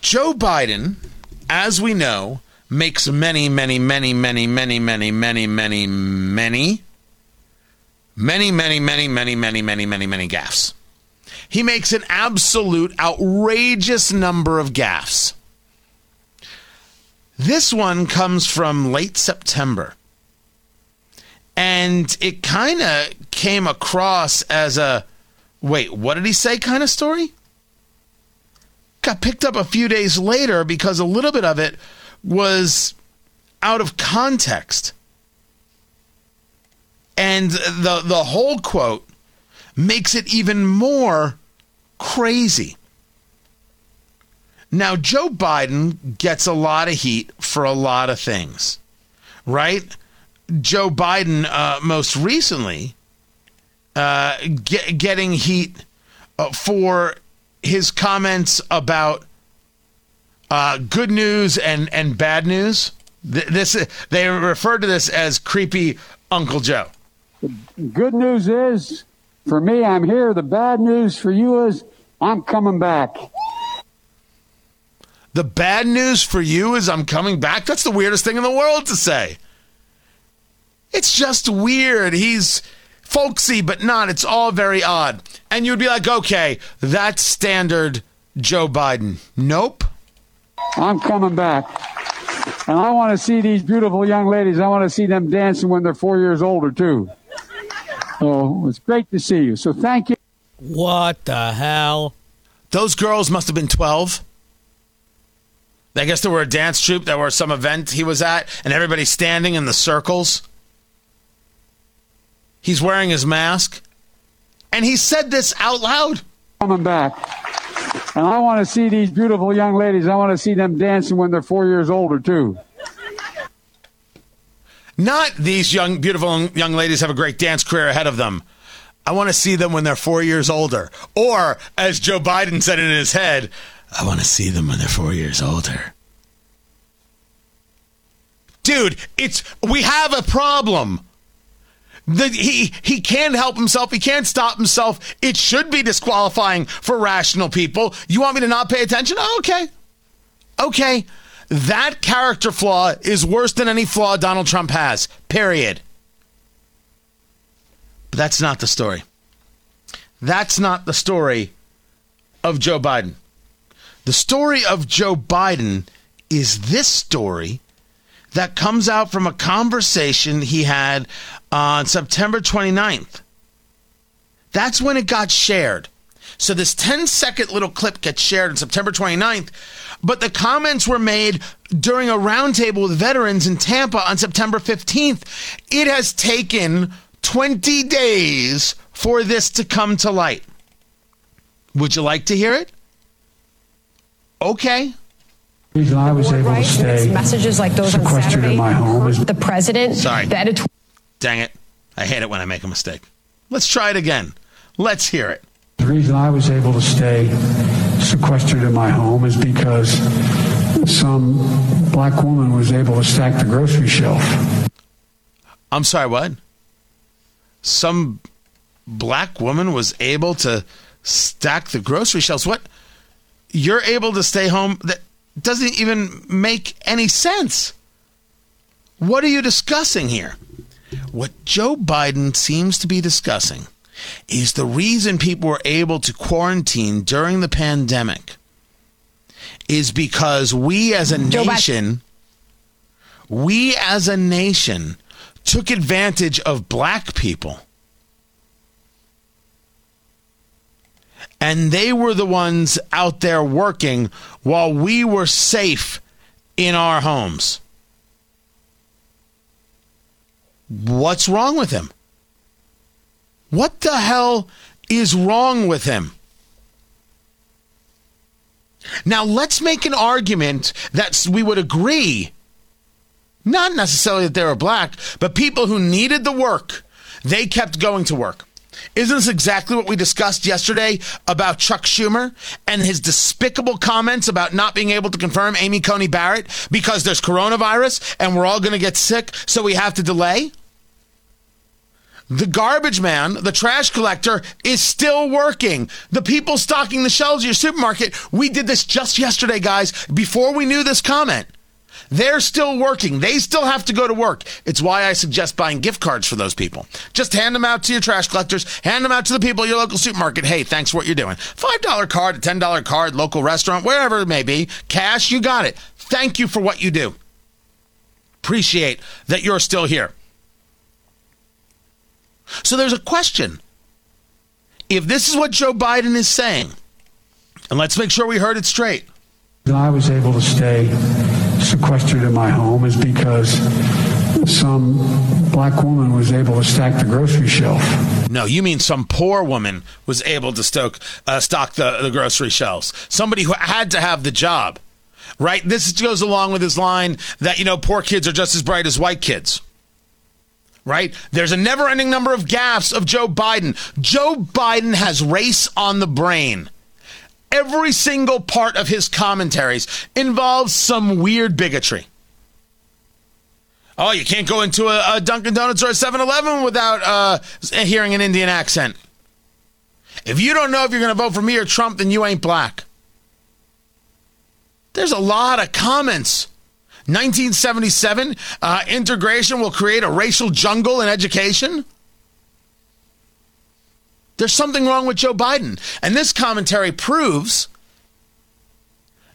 Joe Biden, as we know, makes many, many, many, many, many, many, many, many, many, many, many, many, many, many, many, many, many gaffes. He makes an absolute outrageous number of gaffes. This one comes from late September. And it kind of came across as a wait, what did he say kind of story? Got picked up a few days later because a little bit of it was out of context. And the the whole quote makes it even more crazy. Now, Joe Biden gets a lot of heat for a lot of things, right? Joe Biden, uh, most recently, uh, get, getting heat uh, for his comments about uh, good news and, and bad news. This they refer to this as creepy Uncle Joe. Good news is, for me, I'm here. The bad news for you is, I'm coming back. The bad news for you is I'm coming back. That's the weirdest thing in the world to say. It's just weird. He's folksy, but not. It's all very odd. And you'd be like, okay, that's standard Joe Biden. Nope. I'm coming back. And I want to see these beautiful young ladies. I want to see them dancing when they're four years older, too. So it's great to see you. So thank you. What the hell? Those girls must have been 12. I guess there were a dance troupe that were some event he was at, and everybody's standing in the circles. He's wearing his mask, and he said this out loud. Coming back. And I want to see these beautiful young ladies. I want to see them dancing when they're four years older, too. Not these young, beautiful young ladies have a great dance career ahead of them. I want to see them when they're four years older. Or, as Joe Biden said in his head, I want to see them when they're four years older. Dude, it's we have a problem. The, he he can't help himself. He can't stop himself. It should be disqualifying for rational people. You want me to not pay attention? Oh, okay, okay. That character flaw is worse than any flaw Donald Trump has. Period. But that's not the story. That's not the story of Joe Biden. The story of Joe Biden is this story that comes out from a conversation he had on September 29th. That's when it got shared. So this 10 second little clip gets shared on September 29th, but the comments were made during a roundtable with veterans in Tampa on September 15th. It has taken 20 days for this to come to light. Would you like to hear it? Okay. The reason I was able to stay messages like those on sequestered Saturday. in my home is The president, Sorry. the editor. Dang it. I hate it when I make a mistake. Let's try it again. Let's hear it. the reason I was able to stay sequestered in my home is because some black woman was able to stack the grocery shelf. I'm sorry, what? Some black woman was able to stack the grocery shelves. What? You're able to stay home? That doesn't even make any sense. What are you discussing here? What Joe Biden seems to be discussing is the reason people were able to quarantine during the pandemic is because we as a Joe Biden- nation we as a nation took advantage of black people. And they were the ones out there working while we were safe in our homes. What's wrong with him? What the hell is wrong with him? Now, let's make an argument that we would agree not necessarily that they were black, but people who needed the work, they kept going to work. Isn't this exactly what we discussed yesterday about Chuck Schumer and his despicable comments about not being able to confirm Amy Coney Barrett because there's coronavirus and we're all going to get sick, so we have to delay? The garbage man, the trash collector, is still working. The people stocking the shelves of your supermarket, we did this just yesterday, guys, before we knew this comment. They're still working. They still have to go to work. It's why I suggest buying gift cards for those people. Just hand them out to your trash collectors, hand them out to the people at your local supermarket. Hey, thanks for what you're doing. $5 card, a $10 card, local restaurant, wherever it may be. Cash, you got it. Thank you for what you do. Appreciate that you're still here. So there's a question. If this is what Joe Biden is saying, and let's make sure we heard it straight. I was able to stay sequestered in my home is because some black woman was able to stack the grocery shelf. No, you mean some poor woman was able to stoke, uh, stock the, the grocery shelves. Somebody who had to have the job, right? This goes along with his line that, you know, poor kids are just as bright as white kids. Right? There's a never ending number of gaffes of Joe Biden. Joe Biden has race on the brain every single part of his commentaries involves some weird bigotry. Oh, you can't go into a, a Dunkin' Donuts or a 7 Eleven without uh, hearing an Indian accent. If you don't know if you're going to vote for me or Trump, then you ain't black. There's a lot of comments. 1977, uh, integration will create a racial jungle in education. There's something wrong with Joe Biden. And this commentary proves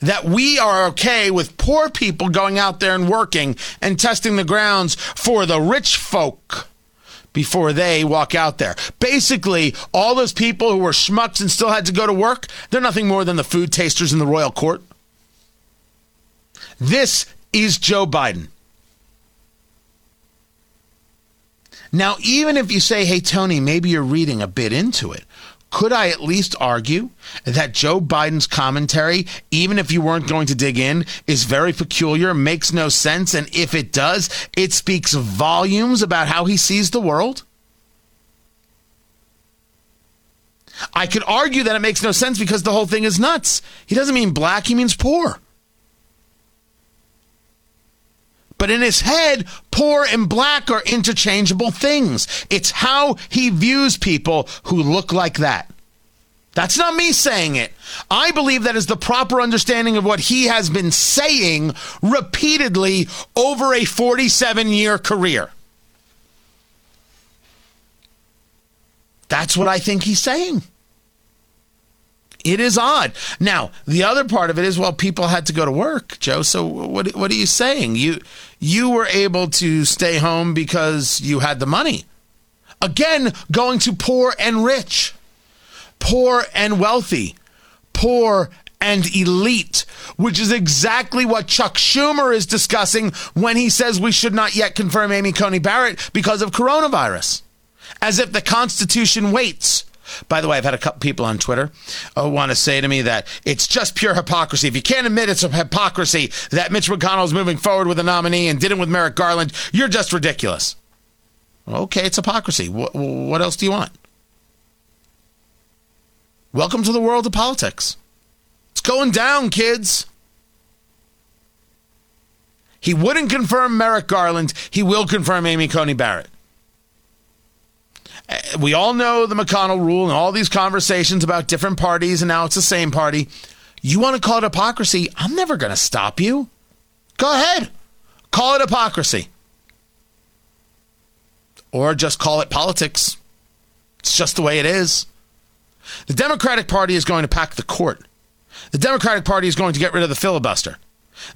that we are okay with poor people going out there and working and testing the grounds for the rich folk before they walk out there. Basically, all those people who were schmucks and still had to go to work, they're nothing more than the food tasters in the royal court. This is Joe Biden. Now, even if you say, hey, Tony, maybe you're reading a bit into it, could I at least argue that Joe Biden's commentary, even if you weren't going to dig in, is very peculiar, makes no sense, and if it does, it speaks volumes about how he sees the world? I could argue that it makes no sense because the whole thing is nuts. He doesn't mean black, he means poor. But in his head, poor and black are interchangeable things. It's how he views people who look like that. That's not me saying it. I believe that is the proper understanding of what he has been saying repeatedly over a 47 year career. That's what I think he's saying. It is odd. Now, the other part of it is well, people had to go to work, Joe. So what what are you saying? You you were able to stay home because you had the money. Again, going to poor and rich, poor and wealthy, poor and elite, which is exactly what Chuck Schumer is discussing when he says we should not yet confirm Amy Coney Barrett because of coronavirus. As if the Constitution waits by the way, I've had a couple people on Twitter uh, want to say to me that it's just pure hypocrisy. If you can't admit it's a hypocrisy that Mitch McConnell is moving forward with a nominee and didn't with Merrick Garland, you're just ridiculous. Okay, it's hypocrisy. What, what else do you want? Welcome to the world of politics. It's going down, kids. He wouldn't confirm Merrick Garland. He will confirm Amy Coney Barrett we all know the McConnell rule and all these conversations about different parties, and now it's the same party. You want to call it hypocrisy? I'm never going to stop you. Go ahead. Call it hypocrisy. Or just call it politics. It's just the way it is. The Democratic Party is going to pack the court. The Democratic Party is going to get rid of the filibuster.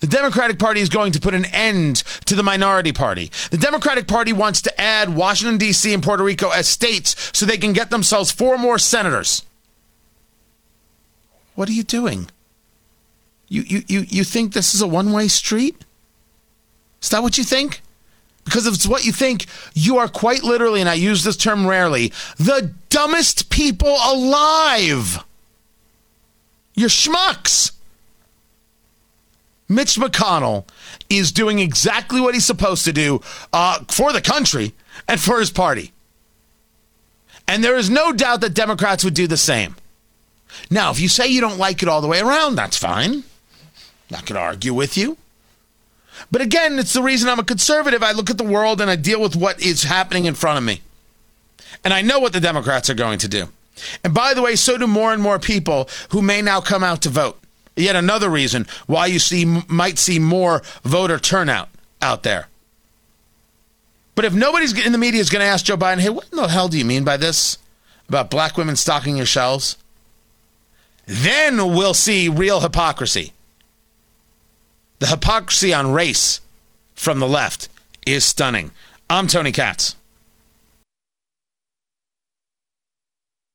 The Democratic Party is going to put an end to the minority party. The Democratic Party wants to add Washington, D.C. and Puerto Rico as states so they can get themselves four more senators. What are you doing? You, you, you, you think this is a one way street? Is that what you think? Because if it's what you think, you are quite literally, and I use this term rarely, the dumbest people alive. You're schmucks. Mitch McConnell is doing exactly what he's supposed to do uh, for the country and for his party. And there is no doubt that Democrats would do the same. Now, if you say you don't like it all the way around, that's fine. Not going to argue with you. But again, it's the reason I'm a conservative. I look at the world and I deal with what is happening in front of me. And I know what the Democrats are going to do. And by the way, so do more and more people who may now come out to vote. Yet another reason why you see might see more voter turnout out there. But if nobody's in the media is going to ask Joe Biden, "Hey, what in the hell do you mean by this about black women stocking your shelves?" Then we'll see real hypocrisy. The hypocrisy on race from the left is stunning. I'm Tony Katz.